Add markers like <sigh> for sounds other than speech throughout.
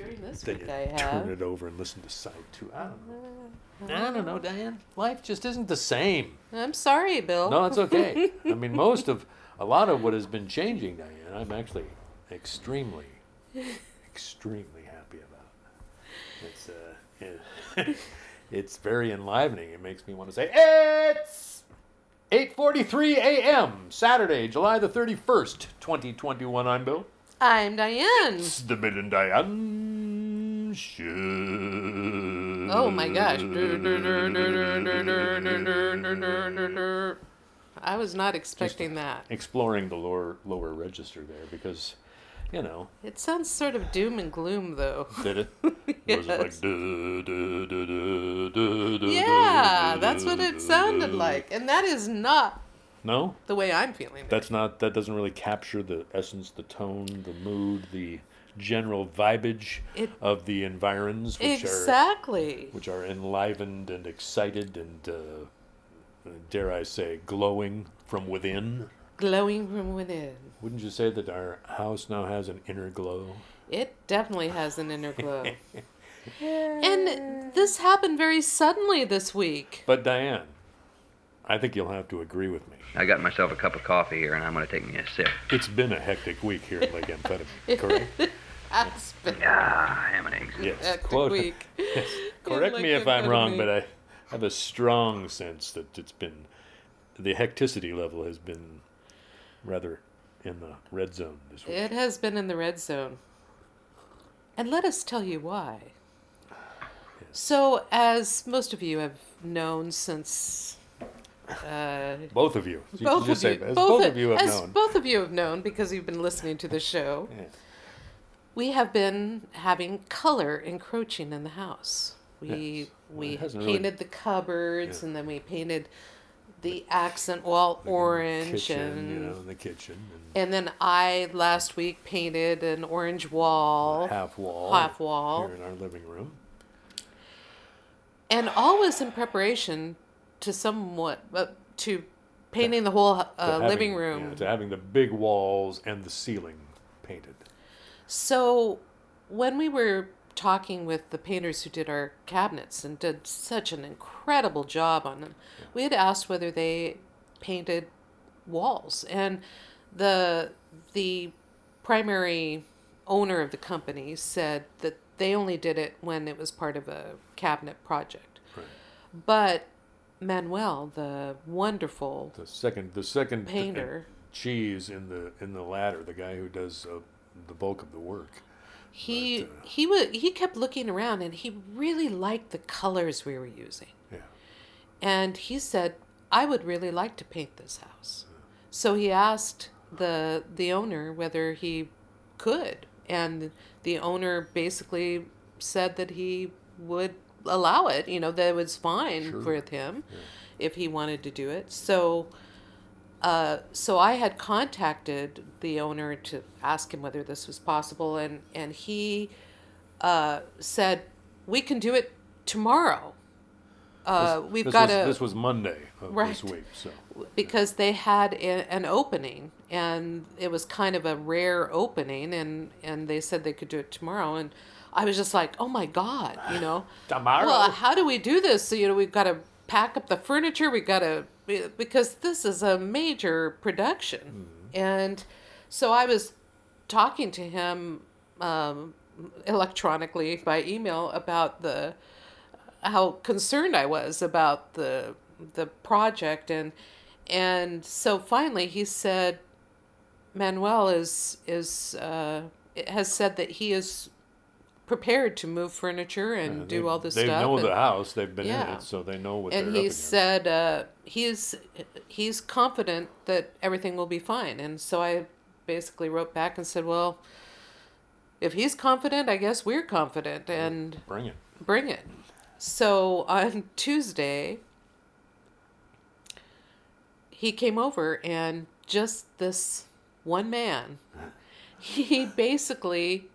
During this then week, you I turn have. it over and listen to side two. I don't know. I don't know, Diane. Life just isn't the same. I'm sorry, Bill. No, it's okay. I mean, <laughs> most of, a lot of what has been changing, Diane, I'm actually extremely, extremely happy about. It's, uh, <laughs> it's very enlivening. It makes me want to say, it's 8.43 a.m., Saturday, July the 31st, 2021. I'm Bill. I'm Diane. It's the Bill and Diane Oh my gosh. I was not expecting that. Exploring the lower, lower register there because, you know, It sounds sort of doom and gloom, though. Did it? Was it like Yes. duh, duh, duh, Yeah, that's what it sounded like. And that is not No, the way I'm feeling. it. that's not. That doesn't really capture the essence, the tone, the mood, the general vibage It- of the environs, which are Exactly. which are enlivened and excited and uh, dare I say, glowing from within. Glowing from within. Wouldn't you say that our house now has an inner glow? It definitely has an inner glow. <laughs> and this happened very suddenly this week. But Diane, I think you'll have to agree with me. I got myself a cup of coffee here, and I'm going to take me a sip. It's been a hectic week here at Lake Amphetamine, correct? <laughs> Has been Ah, ham and eggs. Yes. hectic Quote- week. yes. <laughs> Correct Like me if I'm wrong, amphetamine. but I have a strong sense that it's been the hecticity level has been rather in the red zone this week. It has been in the red zone. And let us tell you why. So, as most of you have known since. Uh, Both of you. You both can of say, you, as both, both of you have as known. both of you have known because you've been listening to the show. Yeah. We have been having color encroaching in the house. We Yes. Well, we it hasn't really- painted the cupboards Yeah. and then we painted the accent wall Like orange kitchen, and you know, in the kitchen and and then I last week painted an orange wall half wall, half wall. here in our living room. and all was in preparation to somewhat uh, to painting the whole To uh, having- living room. yeah, to having the big walls and the ceiling painted. So, when we were talking with the painters who did our cabinets and did such an incredible job on them, we had asked whether they painted walls, and the the primary owner of the company said that they only did it when it was part of a cabinet project. Right. But Manuel, the wonderful The second, the second painter, cheese in the in the ladder, the guy who does uh, the bulk of the work. he But, uh, he would he kept looking around and he really liked the colors we were using. Yeah. And he said, I would really like to paint this house. So he asked the the owner whether he could. And the owner basically said that he would allow it, you know, that it was fine Sure. with him if he wanted to do it. So uh, so I had contacted the owner to ask him whether this was possible, and and he uh, said we can do it tomorrow. Uh, we've this got was, a This was Monday of this Right. week, so because they had a, an opening, and it was kind of a rare opening, and and they said they could do it tomorrow, and I was just like, oh my god, you know, <sighs> tomorrow. well, how do we do this? So, you know, we've got to pack up the furniture. we've got to because this is a major production, and so I was talking to him um, electronically by email about the how concerned I was about the the project, and and so finally he said, Manuel is is uh, has said that he is prepared to move furniture and Yeah, do they- all this they stuff. They know and, the house. They've been in it, so they know what and he said uh, he's he's confident that everything will be fine. And so I basically wrote back and said, well, if he's confident, I guess we're confident, and Bring it. bring it. So on Tuesday, he came over and just this one man, <laughs> he basically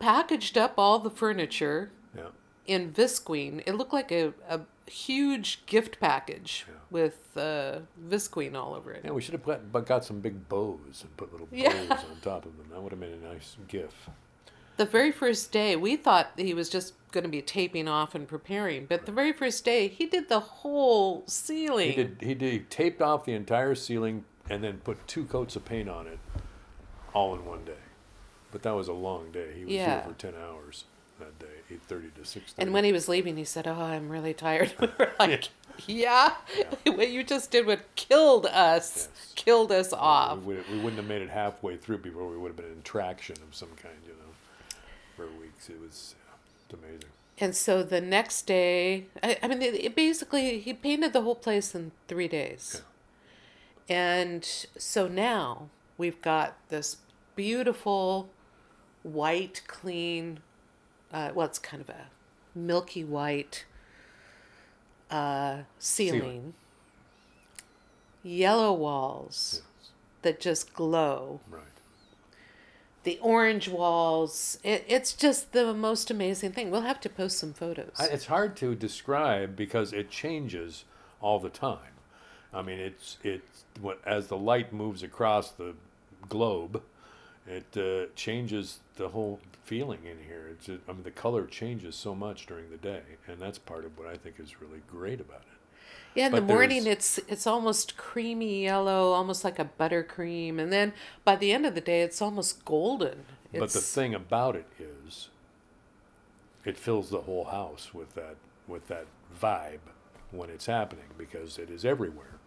packaged up all the furniture Yeah. in visqueen. It looked like a, a huge gift package Yeah. with uh, visqueen all over it. Yeah, we should have put, but got some big bows and put little bows Yeah. on top of them. That would have made a nice gif. the very first day, we thought he was just going to be taping off and preparing, but the very first day, he did the whole ceiling. He did. He did. He taped off the entire ceiling and then put two coats of paint on it, all in one day. But that was a long day. He was Yeah. here for ten hours that day, eight thirty to six thirty. And when he was leaving, he said, "Oh, I'm really tired." <laughs> We were like, "Yeah, what you just did would killed us, Yes. killed us off." we, would, wouldn't have made it halfway through before we would have been in traction of some kind, you know, for weeks. It was it's amazing. And so the next day, I, I mean, it, it basically he painted the whole place in three days. And so now we've got this beautiful, white, clean. Uh, well, it's kind of a milky white uh, ceiling, Ceiling. yellow walls Yes. that just glow Right. the orange walls. It, it's just the most amazing thing. We'll have to post some photos. I, it's hard to describe because it changes all the time. I mean, it's it's what as the light moves across the globe, it uh, changes the whole feeling in here. It's just, I mean, the color changes so much during the day, and that's part of what I think is really great about it. yeah, in the morning it's it's almost creamy yellow, almost like a buttercream, and then by the end of the day it's almost golden. It's, But the thing about it is, it fills the whole house with that with that vibe when it's happening because it is everywhere.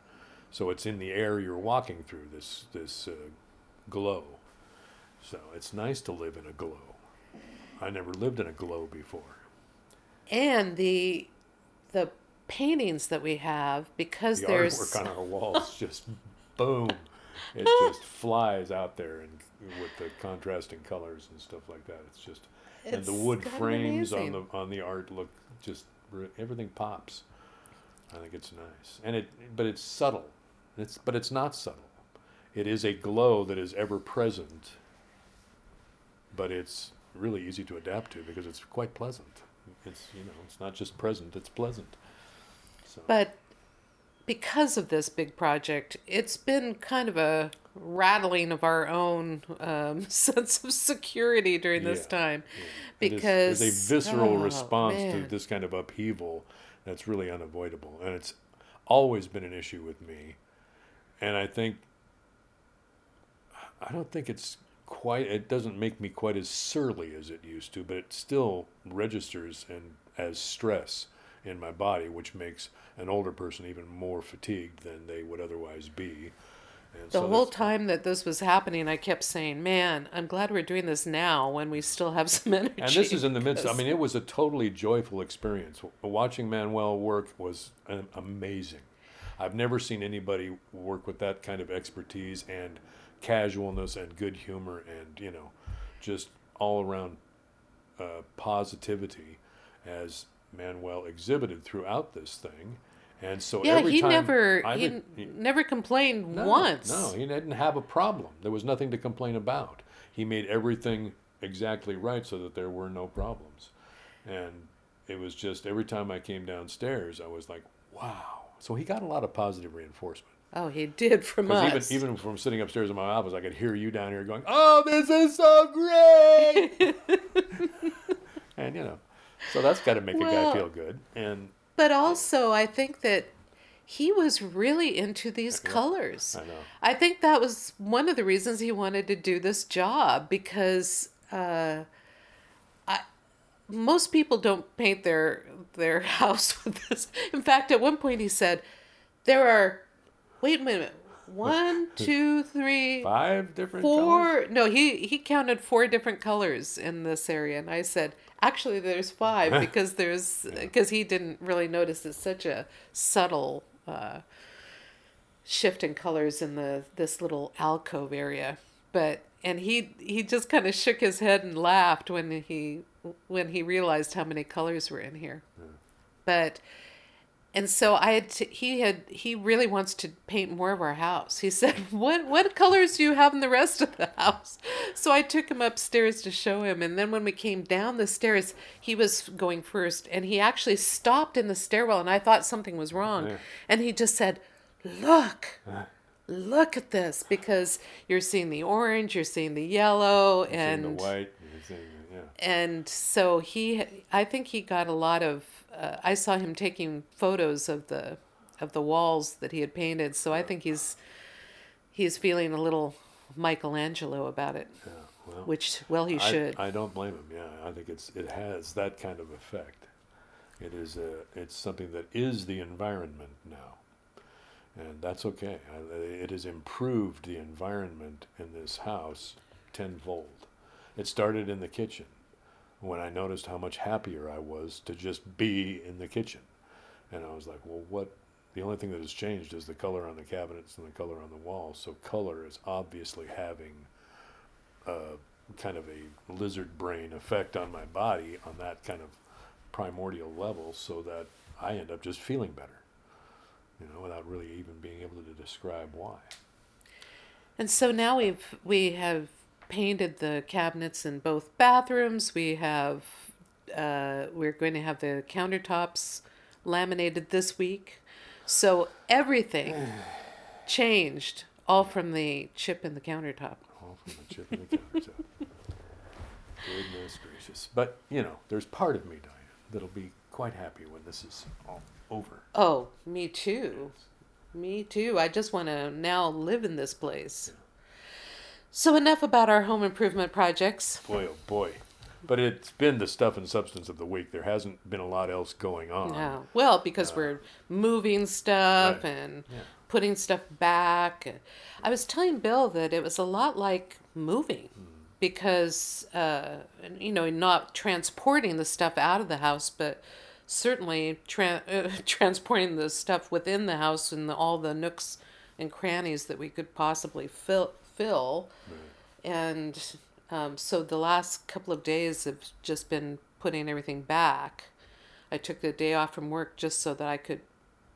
So it's in the air you're walking through. This this uh, glow. So it's nice to live in a glow. I never lived in a glow before. and the the paintings that we have because The there's artwork on our <laughs> walls just boom. It just flies out there and with the contrasting colors and stuff like that. It's just and the wood frames on the on the art look just everything pops. I think it's nice, and it but it's subtle. It's but it's not subtle. It is a glow that is ever present, but it's really easy to adapt to because it's quite pleasant. It's you know it's not just present; it's pleasant. So But because of this big project, it's been kind of a rattling of our own um, <laughs> sense of security during this Yeah, time. Is- Because there's a visceral oh, response to this kind of upheaval that's really unavoidable, and it's always been an issue with me. And I think I don't think it's quite. It doesn't make me quite as surly as it used to, but it still registers and as stress in my body, which makes an older person even more fatigued than they would otherwise be. And The so whole time that this was happening, I kept saying, "Man, I'm glad we're doing this now when we still have some <laughs> energy." And this is in the midst. I mean, it was a totally joyful experience. Watching Manuel work was amazing. I've never seen anybody work with that kind of expertise and casualness and good humor and you know, just all around uh, positivity as Manuel exhibited throughout this thing. And so yeah, every he time never I he n- never complained no, once. No, he didn't have a problem. There was nothing to complain about. He made everything exactly right so that there were no problems. And it was just every time I came downstairs, I was like, wow. So he got a lot of positive reinforcement. Oh, he did from us. even, even from sitting upstairs in my office, I could hear you down here going, oh, this is so great. <laughs> and, you know, so that's got to make a guy feel good. And But also, I think that he was really into these colors. I know. I think that was one of the reasons he wanted to do this job because uh, I, most people don't paint their their <laughs> house with this. In fact, at one point he said, "There are, wait a minute, one, two, three, five different colors? four no he he counted four different colors in this area and i said actually there's five <laughs> because there's because he didn't really notice it's such a subtle uh, shift in colors in the this little alcove area. But and he he just kind of shook his head and laughed when he when he realized how many colors were in here. But and so I had to, he had he really wants to paint more of our house. He said, <laughs> "What what colors do you have in the rest of the house?" So I took him upstairs to show him, and then when we came down the stairs, he was going first, and he actually stopped in the stairwell, and I thought something was wrong, Yeah. and he just said, "Look." look at this because you're seeing the orange, you're seeing the yellow, and the white, seeing, yeah. and so he i think he got a lot of uh, i saw him taking photos of the of the walls that he had painted so i think he's he's feeling a little michelangelo about it yeah. Well, which well he I- should I, don't blame him. Yeah, I think it's it has that kind of effect. It is a it's something that is the environment now, and that's okay. I, it has improved the environment in this house tenfold. It started in the kitchen when I noticed how much happier I was to just be in the kitchen, and I was like, well, what? The only thing that has changed is the color on the cabinets and the color on the walls. So color is obviously having uh, kind of a lizard brain effect on my body on that kind of primordial level so that I end up just feeling better, you know, without really even being able to describe why. and so now we've we have painted the cabinets in both bathrooms we have uh, we're going to have the countertops laminated this week so everything <sighs> changed all from the chip in the countertop All from the chip in the countertop. <laughs> Goodness gracious. But, you know, there's part of me, Diane, that'll be quite happy when this is all over. Oh, me too. Me too. I just want to now live in this place. So, enough about our home improvement projects. Boy, oh boy. But it's been the stuff and substance of the week. There hasn't been a lot else going on. No. Well, because we're moving stuff Right. and Yeah. putting stuff back. I was telling Bill that it was a lot like moving because, uh, you know, not transporting the stuff out of the house, but certainly tra- uh, <laughs> transporting the stuff within the house and the, all the nooks and crannies that we could possibly fill. Fill. And um, so the last couple of days have just been putting everything back. I took the day off from work just so that I could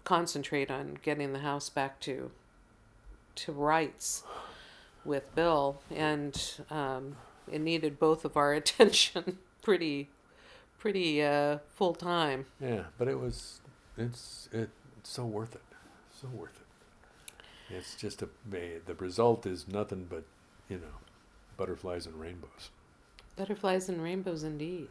concentrate on getting the house back to to rights with Bill, and um, it needed both of our <laughs> attention pretty pretty uh, full time. Yeah, but it was, it's, it's so worth it. So worth it. It's just a, the result is nothing but, you know, butterflies and rainbows. Butterflies and rainbows, indeed.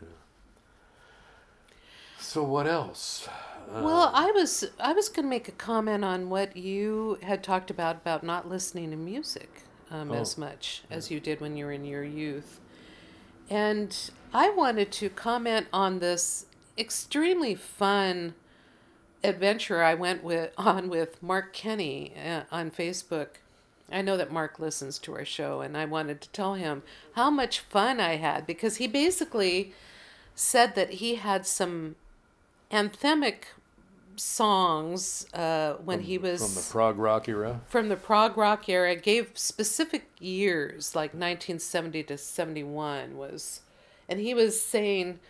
So what else? Well, I was I was going to make a comment on what you had talked about about not listening to music um, as Oh, much as you did when you were in your youth, and I wanted to comment on this extremely fun adventure I went with <laughs> on with Mark Kenny uh, on Facebook. I know that Mark listens to our show, and I wanted to tell him how much fun I had because he basically said that he had some anthemic songs uh, when he was From the prog rock era? from the prog rock era gave specific years like 1970 to 71 was and he was saying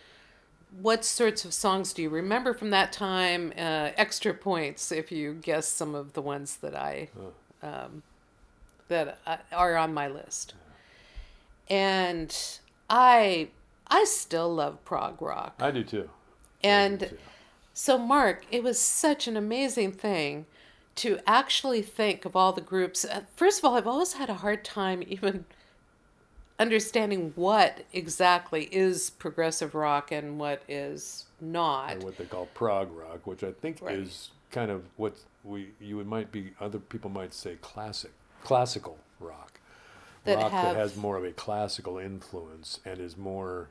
what sorts of songs do you remember from that time uh, extra points if you guess some of the ones that i um, that I- are on my list and i i still love prog rock I do too. I do and too. so, Mark, it was such an amazing thing to actually think of all the groups. Uh, First of all, I've always had a hard time even understanding what exactly is progressive rock and what is not. or what they call prog rock, which I think Right. is kind of what we you would might be other people might say classic classical rock. That rock have- that has more of a classical influence and is more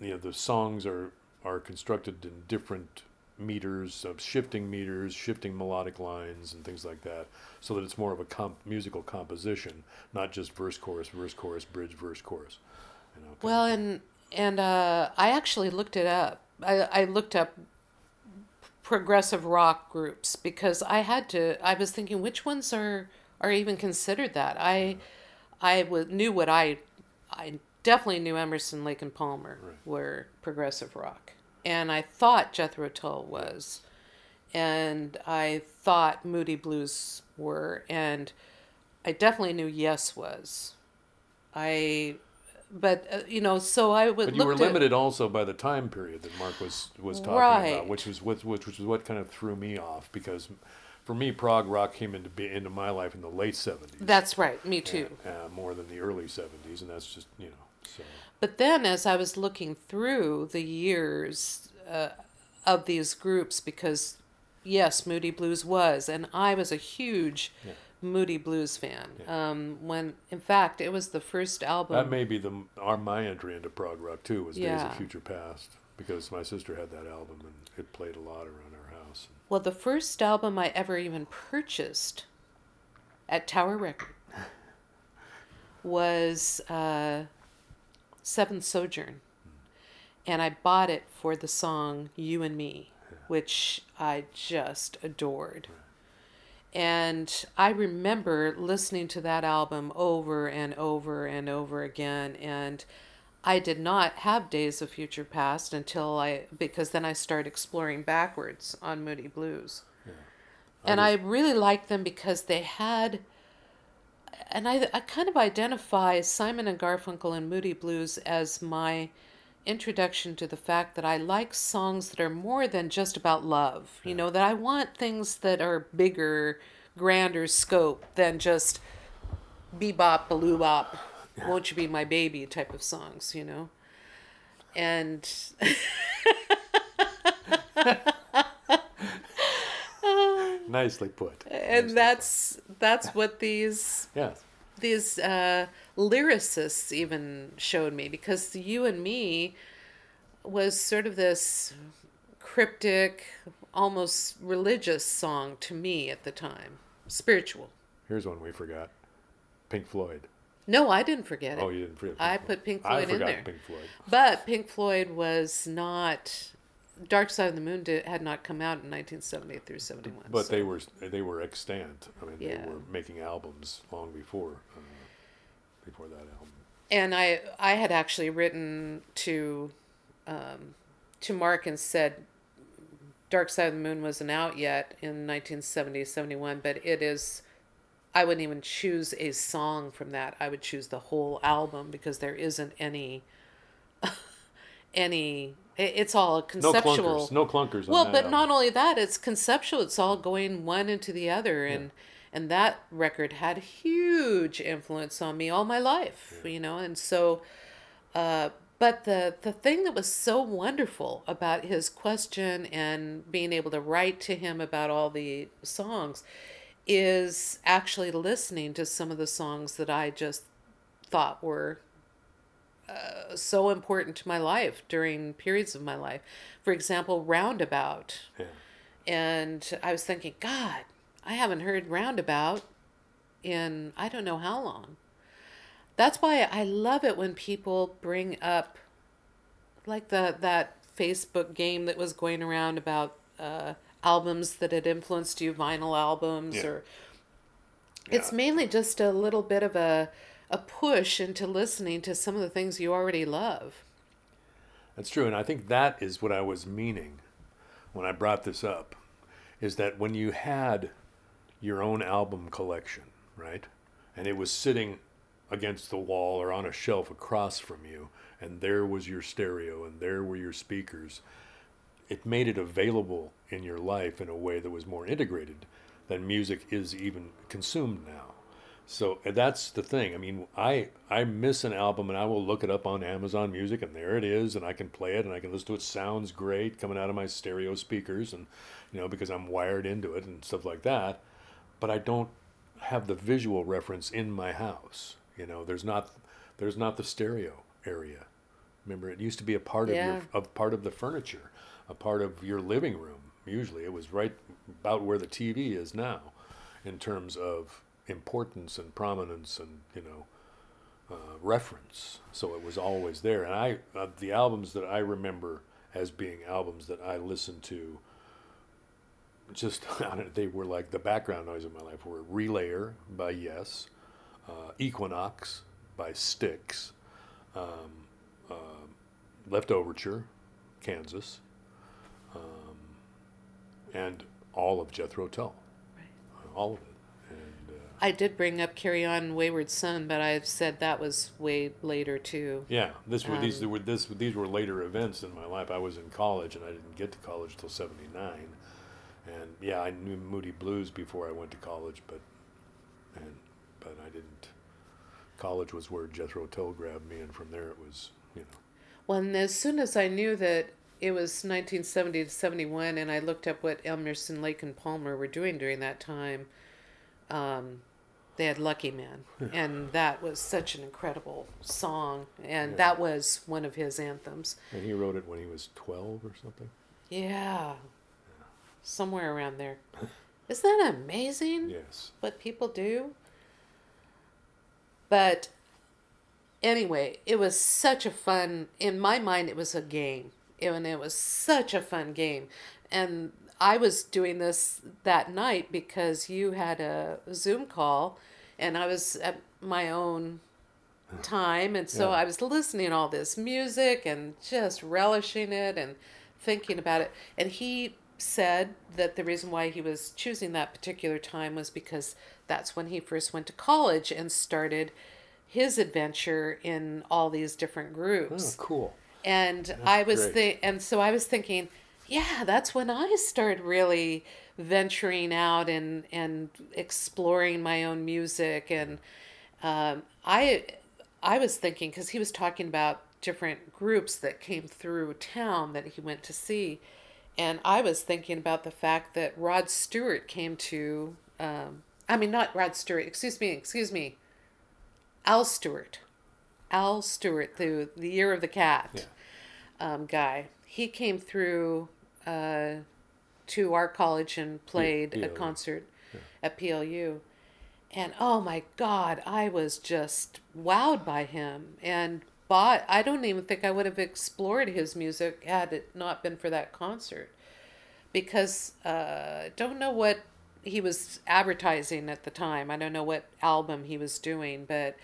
you know the songs are are constructed in different meters of shifting meters shifting melodic lines and things like that so that it's more of a comp- musical composition not just verse chorus verse chorus bridge verse chorus you know Well, and and uh, I actually looked it up. I, I looked up progressive rock groups because I had to. I was thinking which ones are are even considered that. I I w- knew what I I definitely knew Emerson, Lake and Palmer Right. were progressive rock, and I thought Jethro Tull was, and I thought Moody Blues were, and I definitely knew Yes was. I, but uh, you know, so I would. But you were looked at- limited also by the time period that Mark was was talking Right. about, which was what which, which was what kind of threw me off because for me, prog rock came into be into my life in the late seventies. That's right. Me too. uh, more than the early seventies, and that's just you know. So But then, as I was looking through the years uh, of these groups, because yes, Moody Blues was, and I was a huge Yeah. Moody Blues fan. Yeah. Um, when, in fact, it was the first album. that may be the our my entry into prog rock too was Days of Future Past because my sister had that album and it played a lot around our house. well, the first album I ever even purchased at Tower Record <laughs> was uh, Seventh Sojourn. And I bought it for the song You and Me, which I just adored. And I remember listening to that album over and over and over again. And I did not have Days of Future Past until I, because then I started exploring backwards on Moody Blues. And I really liked them because they had, and I, I kind of identify Simon and Garfunkel and Moody Blues as my introduction to the fact that I like songs that are more than just about love. You know, that I want things that are bigger, grander scope than just bebop, baloo bop, won't you be my baby type of songs, you know? And <laughs> <laughs> Nicely put. and Nicely that's that's what these yes. these uh, lyricists even showed me because you and me was sort of this cryptic almost religious song to me at the time spiritual Here's one we forgot. Pink Floyd. no i didn't forget it Oh, you didn't forget. I Pink put Pink I Floyd in forgot there. Pink Floyd. but pink floyd was not dark side of the moon did, had not come out in 1970 through 71 But so- they were they were extant. I mean, Yeah. they were making albums long before uh, before that album. and I I had actually written to um, to Mark and said Dark Side of the Moon wasn't out yet in 1970 71 but it is I wouldn't even choose a song from that I would choose the whole album because there isn't any any it's all conceptual. No clunkers. No clunkers. well, but album. not only that, it's conceptual. It's all going one into the other, and and that record had huge influence on me all my life. You know, and so, uh, but the the thing that was so wonderful about his question and being able to write to him about all the songs is actually listening to some of the songs that I just thought were uh, so important to my life during periods of my life. For example, Roundabout. Yeah. And I was thinking, God, I haven't heard Roundabout in I don't know how long. That's why I love it when people bring up like the that Facebook game that was going around about uh, albums that had influenced you, vinyl albums Yeah. or it's Yeah. mainly just a little bit of a a push into listening to some of the things you already love. That's true, and I think that is what I was meaning when I brought this up, is that when you had your own album collection, right, and it was sitting against the wall or on a shelf across from you, and there was your stereo and there were your speakers, it made it available in your life in a way that was more integrated than music is even consumed now. So that's the thing. I mean, I I miss an album and I will look it up on Amazon Music and there it is and I can play it and I can listen to it. Sounds great coming out of my stereo speakers and you know because I'm wired into it and stuff like that. But I don't have the visual reference in my house. You know, there's not there's not the stereo area. Remember, it used to be a part of your of part of the furniture, a part of your living room. Usually, it was right about where the TV is now, in terms of importance and prominence and you know uh, reference. So it was always there. And I uh, the albums that I remember as being albums that I listened to. Just <laughs> they were like the background noise of my life were Relayer by Yes, uh, Equinox by Styx, um, uh, Leftoverture, Kansas, um, and all of Jethro Tull, all of it. I did bring up Carry On Wayward Son, but I've said that was way later too. yeah, this were these Um, were this these were later events in my life. I was in college and I didn't get to college till '79, And yeah, I knew Moody Blues before I went to college, but and but I didn't. College was where Jethro Tull grabbed me, and from there it was you know. Well, and as soon as I knew that it was 1970 to 71, and I looked up what Emerson Lake, and Palmer were doing during that time, um, they had Lucky Man. and that was such an incredible song. And Yeah. that was one of his anthems. And he wrote it when he was twelve or something. Yeah. Somewhere around there. <laughs> Isn't that amazing? Yes. what people do. But anyway, it was such a fun, in my mind, it was a game. And it was such a fun game. And I was doing this that night because you had a Zoom call and I was at my own time. And so Yeah. I was listening to all this music and just relishing it and thinking about it. And he said that the reason why he was choosing that particular time was because that's when he first went to college and started his adventure in all these different Oh, groups. cool. And I was great. and so I was thinking, yeah, that's when I started really venturing out and and exploring my own music and um, I I was thinking because he was talking about different groups that came through town that he went to see, and I was thinking about the fact that Rod Stewart came to, um, I mean not Rod Stewart, excuse me, excuse me, Al Stewart, Al Stewart, the the Year of the Cat Yeah. um, guy. He came through uh, to our college and played a concert at PLU. And oh my God, I was just wowed by him and bought. I don't even think I would have explored his music had it not been for that concert. Because uh, I don't know what he was advertising at the time. I don't know what album he was doing, but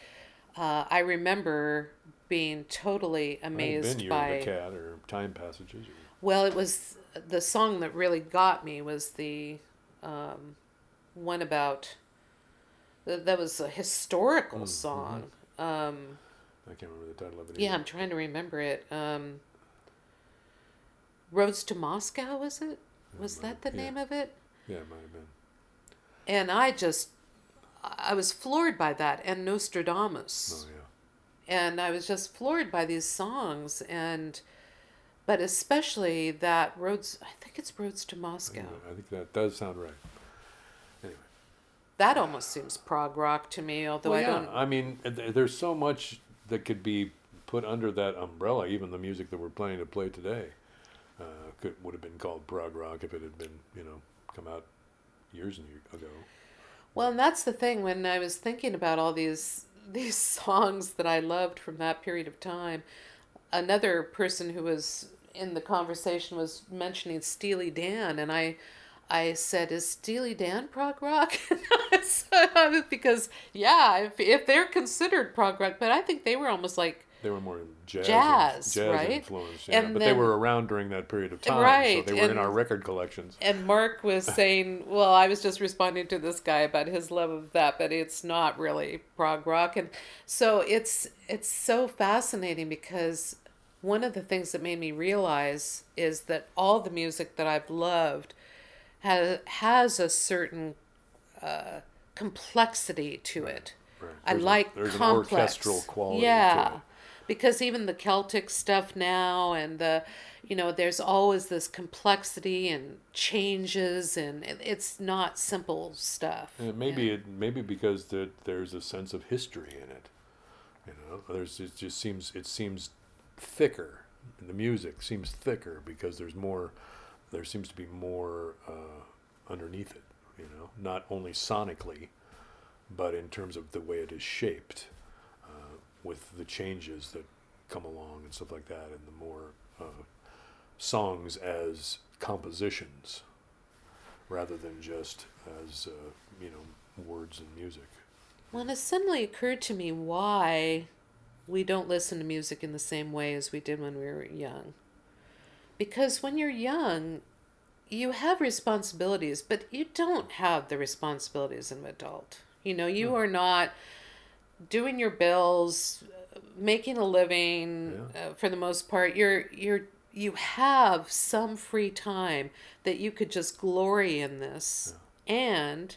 uh, I remember being totally amazed been by. Cat or Time Passages. Or, Well, it was the song that really got me was the um, one about that was a historical Mm, song. Um, I can't remember the title of it. yeah, either. I'm trying to remember it. Um, Roads to Moscow was it? Was that the yeah. name of it? Yeah, it might have been. And I just I was floored by that and Nostradamus. Oh yeah. and I was just floored by these songs and but especially that roads I think it's roads to Moscow. think, I think that does sound right. Anyway. That almost seems prog rock to me, although well, I yeah. don't I mean, there's so much that could be put under that umbrella. Even the music that we're planning to play today uh, could would have been called prog rock if it had been, you know, come out years and years ago. Well, and that's the thing when I was thinking about all these these <laughs> songs that I loved from that period of time. Another person who was in the conversation was mentioning Steely Dan, and I I said, "Is Steely Dan prog rock?" <laughs> <laughs> Because yeah, if if they're considered prog rock, but I think they were almost like They were more jazz, Jazz, jazz right? influenced, yeah. And but they were around during that period of time, Right, so they were in our record collections. And Mark was <laughs> saying, well, I was just responding to this guy about his love of that, but it's not really prog rock. And so it's it's so fascinating because one of the things that made me realize is that all the music that I've loved has has a certain uh, complexity to it. Right. I a- like there's an complex. orchestral quality to Yeah, it. because even the Celtic stuff now, and the, you know, there's always this complexity and changes, and it's not simple stuff. And maybe it maybe because there, there's a sense of history in it. You know, there's it just seems it seems thicker. The music seems thicker because there's more. There seems to be more uh, underneath it. You know, not only sonically, but in terms of the way it is shaped, uh, with the changes that come along and stuff like that, and the more uh, songs as compositions rather than just as uh, you know words and music. Well, it suddenly occurred to me why we don't listen to music in the same way as we did when we were young. Because when you're young, you have responsibilities, but you don't have the responsibilities of an adult. You know, you are not doing your bills, making a living Yeah. uh, for the most part. You're you're you have some free time that you could just glory in this. And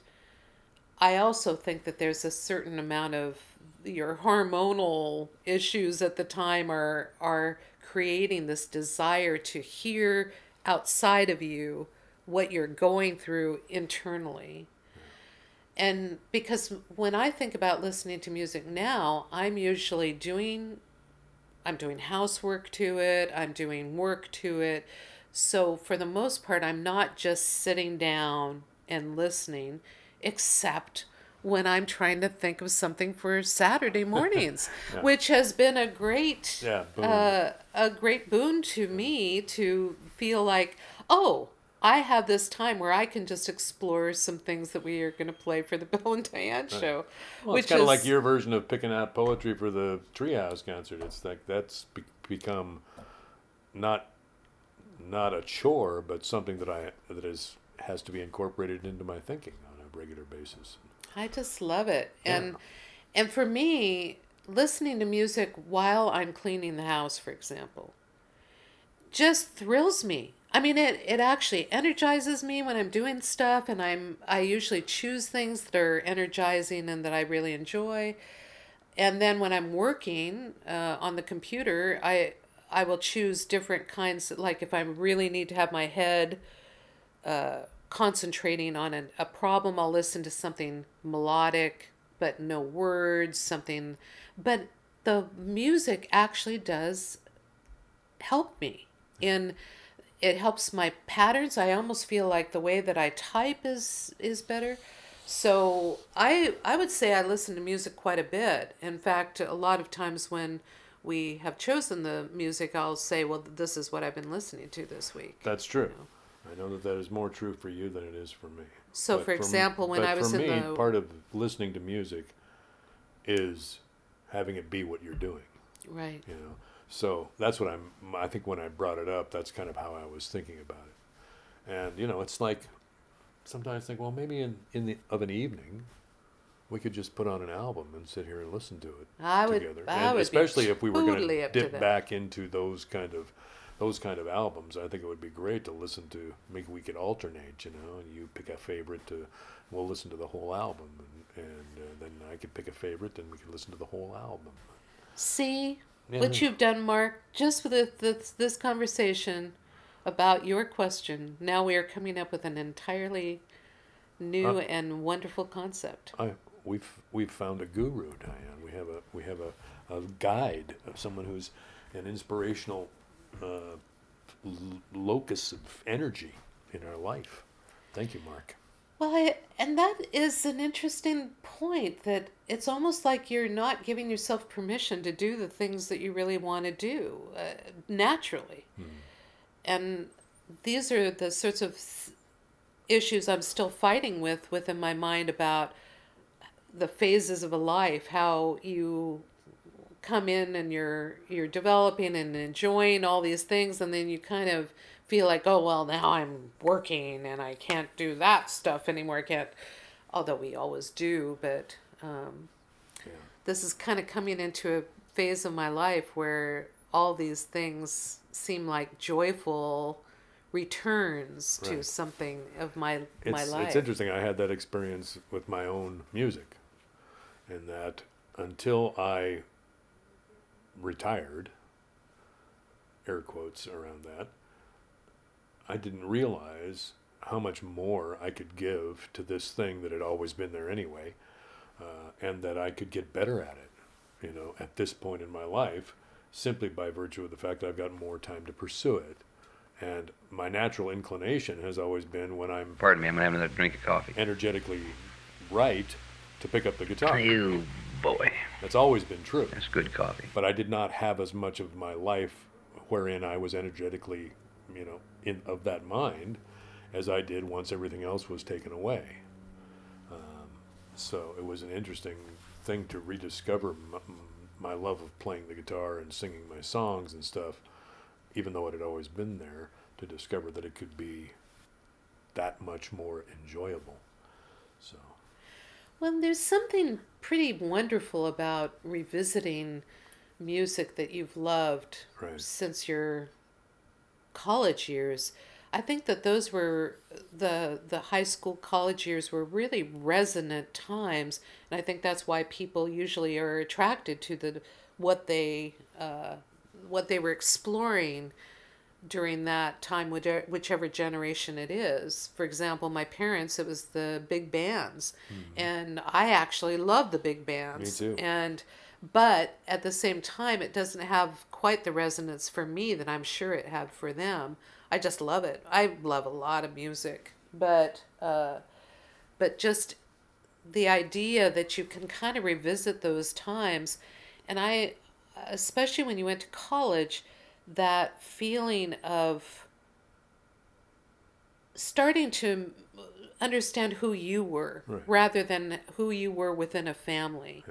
I also think that there's a certain amount of your hormonal issues at the time are are creating this desire to hear outside of you what you're going through internally. And because when I think about listening to music now, I'm usually doing I'm doing housework to it, I'm doing work to it. So for the most part, I'm not just sitting down and listening, except when I'm trying to think of something for Saturday <laughs> mornings, Yeah. which has been a great Yeah, uh, a great boon to me to feel like, oh, I have this time where I can just explore some things that we are going to play for the <laughs> Bill and Diane show. Well, it's kind of like your version of picking out poetry for the Treehouse concert. It's like that's be- become not not a chore, but something that I that is has to be incorporated into my thinking on a regular basis. I just love it. Yeah. And and for me, listening to music while I'm cleaning the house, for example, just thrills me. I mean it it actually energizes me when I'm doing stuff and I'm I usually choose things that are energizing and that I really enjoy. And then when I'm working uh, on the computer, I I will choose different kinds like if I really need to have my head uh, concentrating on an, a problem, I'll listen to something melodic, but no words, something. But the music actually does help me. In it helps my patterns. I almost feel like the way that i type is is better. So i i would say i listen to music quite a bit. In fact a lot of times when we have chosen the music i'll say well this is what i've been listening to this week. That's true. I know that that is more true for you than it is for me. So, But for example, when I was for in me, the- part of listening to music is having it be what you're doing. right. You know? So that's what i'm i think when i brought it up that's kind of how i was thinking about it. And you know it's like sometimes I think well maybe in in the of an evening we could just put on an album and sit here and listen to it I would- together. I and would especially if we were going to dip back into those kind of those kind of albums i think it would be great to listen to maybe we could alternate you know and you pick a favorite to we'll listen to the whole album and, and uh, then i could pick a favorite and we could listen to the whole album See Yeah. what you've done, Mark, just with this, this, this conversation about your question. Now we are coming up with an entirely new Uh, and wonderful concept. I we've we've found a guru, Diane. We have a we have a, a guide of someone who's an inspirational uh, l- locus of energy in our life. Thank you, Mark. Well, I, and that is an interesting point that it's almost like you're not giving yourself permission to do the things that you really want to do uh, naturally. And these are the sorts of issues I'm still fighting with within my mind about the phases of a life, how you come in and you're you're developing and enjoying all these things and then you kind of feel like oh well now i'm working and i can't do that stuff anymore i can't although we always do but um, Yeah. this is kind of coming into a phase of my life where all these things seem like joyful returns to something of my my life it's interesting. I had that experience with my own music, in that until I retired, air quotes around that, I didn't realize how much more I could give to this thing that had always been there anyway, uh, and that I could get better at it, you know, at this point in my life, simply by virtue of the fact that I've got more time to pursue it. And my natural inclination has always been when I'm Pardon me, I'm gonna have another drink of coffee. energetically right to pick up the guitar. You boy, That's always been true. that's good coffee. But I did not have as much of my life wherein I was energetically, you know, in of that mind as I did once everything else was taken away. Um, so it was an interesting thing to rediscover my, my love of playing the guitar and singing my songs and stuff, even though it had always been there, to discover that it could be that much more enjoyable. So. Well, there's something pretty wonderful about revisiting music that you've loved Right. since your college years, I think that those were the the high school college years were really resonant times, and I think that's why people usually are attracted to the what they uh, what they were exploring during that time, whichever, whichever generation it is. For example, my parents, it was the big bands, and I actually love the big bands. Me too. And but at the same time, it doesn't have quite the resonance for me that I'm sure it had for them. I just love it. I love a lot of music, but uh, but just the idea that you can kind of revisit those times and i especially when you went to college that feeling of starting to understand who you were Right. rather than who you were within a family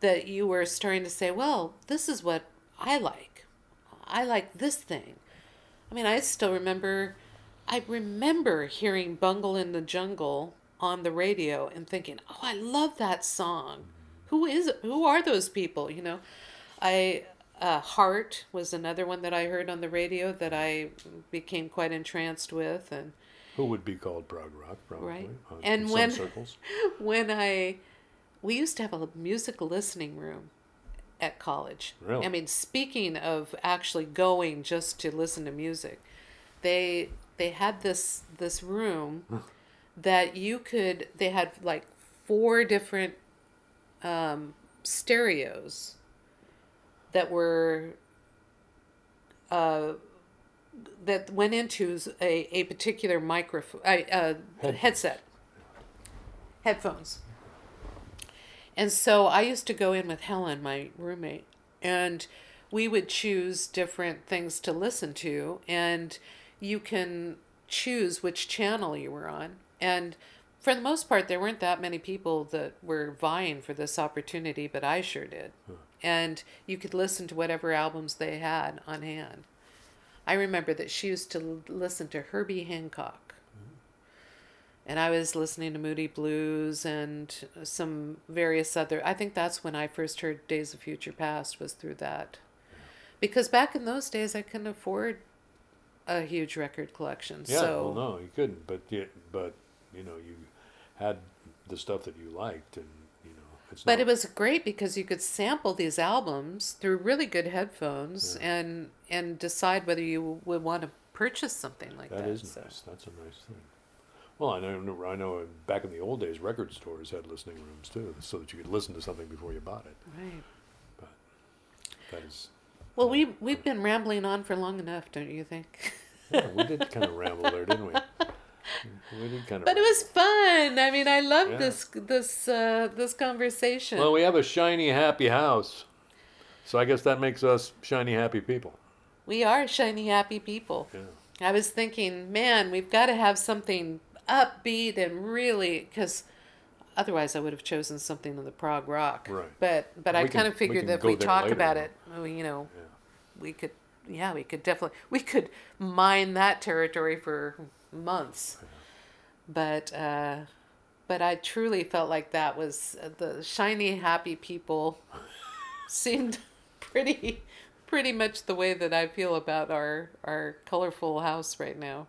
that you were starting to say well this is what i like i like this thing I mean, I still remember, I remember hearing Bungle in the Jungle on the radio and thinking, oh, I love that song. Who is? Who are those people? You know, I, uh, Heart was another one that I heard on the radio that I became quite entranced with. And Who would be called prog rock, probably. Right. uh, And in when- some circles. <laughs> when I, we used to have a music listening room at college. Really? I mean, speaking of actually going just to listen to music, they they had this this room <laughs> that you could. They had like four different um, stereos that were uh, that went into a, a particular microphone, uh, uh, headset, headphones. And so I used to go in with Helen, my roommate, and we would choose different things to listen to, and you can choose which channel you were on. And for the most part, there weren't that many people that were vying for this opportunity, but I sure did. And you could listen to whatever albums they had on hand. I remember that she used to listen to Herbie Hancock. Mm-hmm. And I was listening to Moody Blues and some various other. I think that's when I first heard Days of Future Passed was through that. Because back in those days, I couldn't afford a huge record collection. Yeah, so well, no, you couldn't. But but you know, you had the stuff that you liked, and it's. But not, it was great because you could sample these albums through really good headphones Yeah. and and decide whether you would want to purchase something like that. That is so. nice. That's a nice thing. Well, I know. I know. Back in the old days, record stores had listening rooms too, so that you could listen to something before you bought it. Right. But that is. Well, we we've been rambling on for long enough, don't you think? Yeah, we did kind of ramble there, didn't we? <laughs> Kind of. But it was fun. I mean, I love Yeah. this this uh, this conversation. Well, we have a shiny, happy house, so I guess that makes us shiny, happy people. we are shiny, happy people. Yeah. I was thinking, man, we've got to have something upbeat and really because otherwise I would have chosen something in the prog rock. Right. But but I We can- kind of figured that if we talk later, about it, you know, Yeah. we could yeah we could definitely we could mine that territory for months. But uh, but I truly felt like that was uh, the shiny happy people <laughs> seemed pretty pretty much the way that I feel about our our colorful house right now.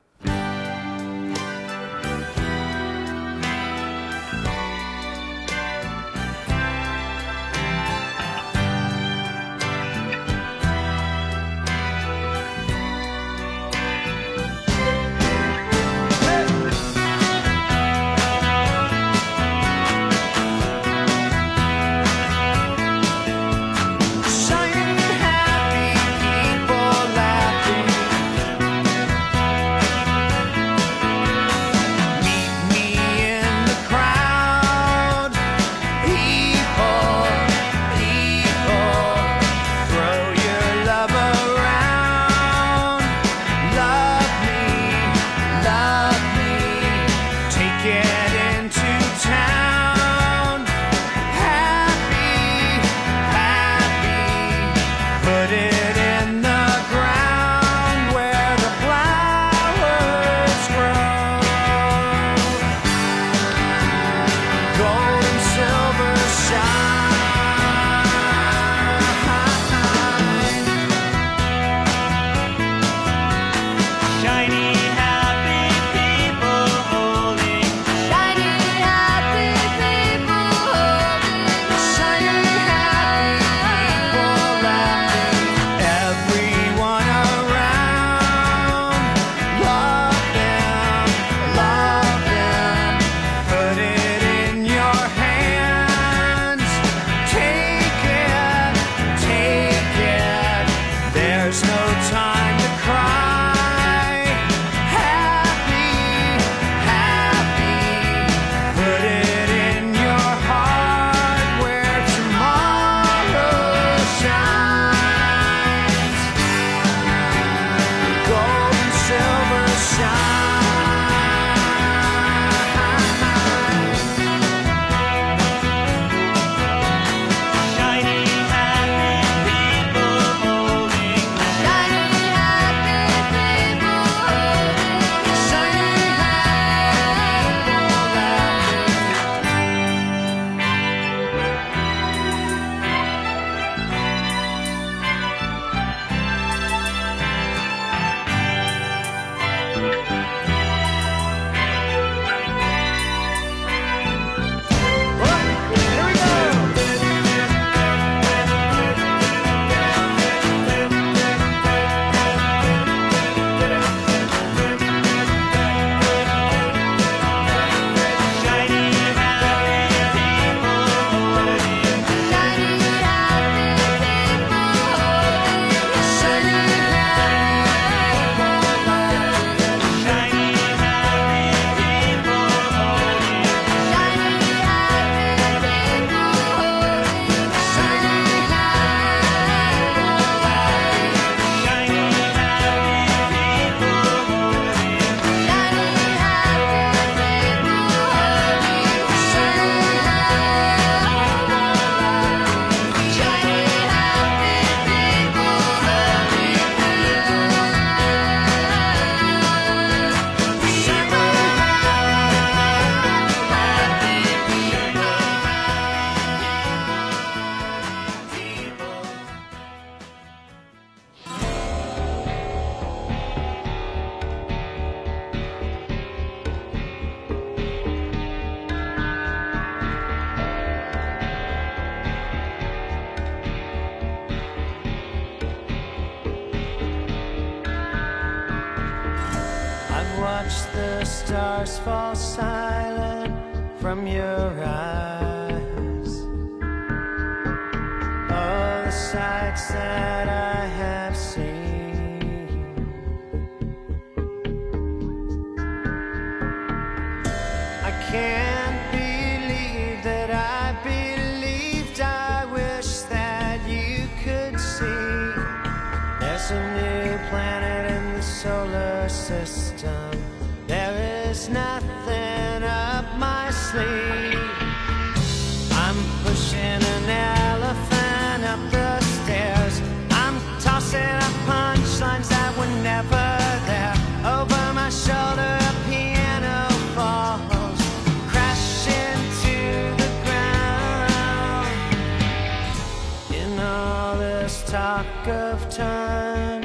of time,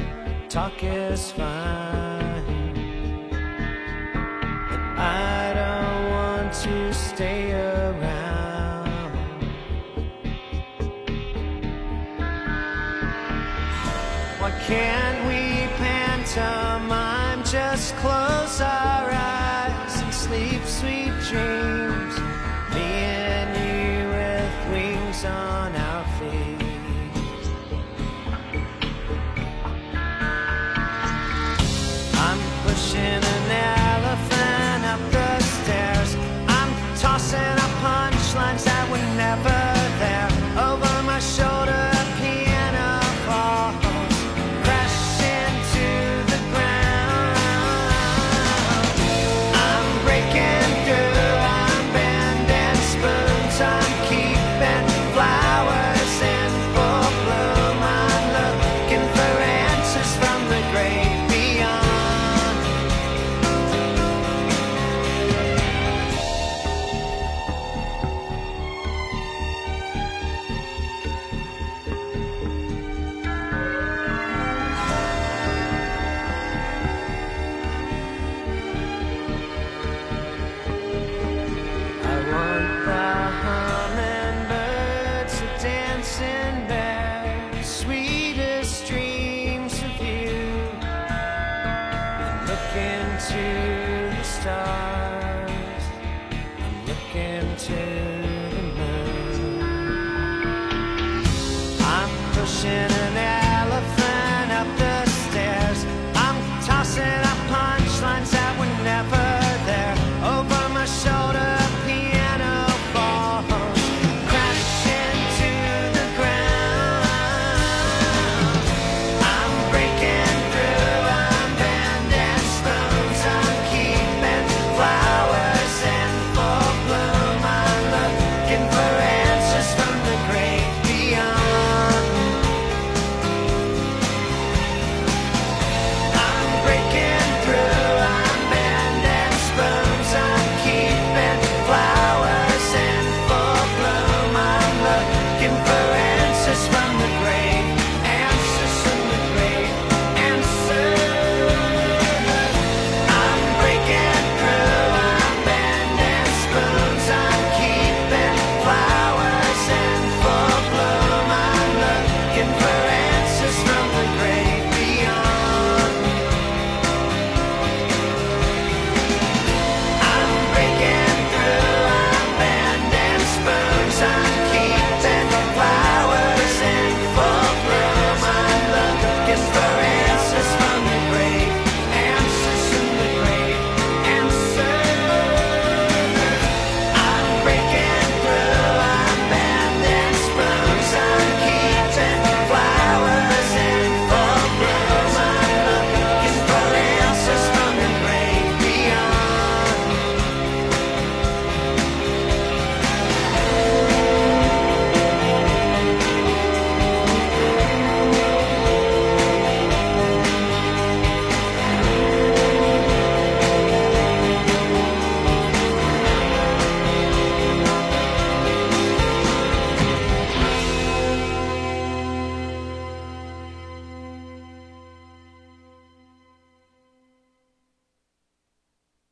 talk is fine. But I don't want to stay around. Why can't we pantomime just close our eyes?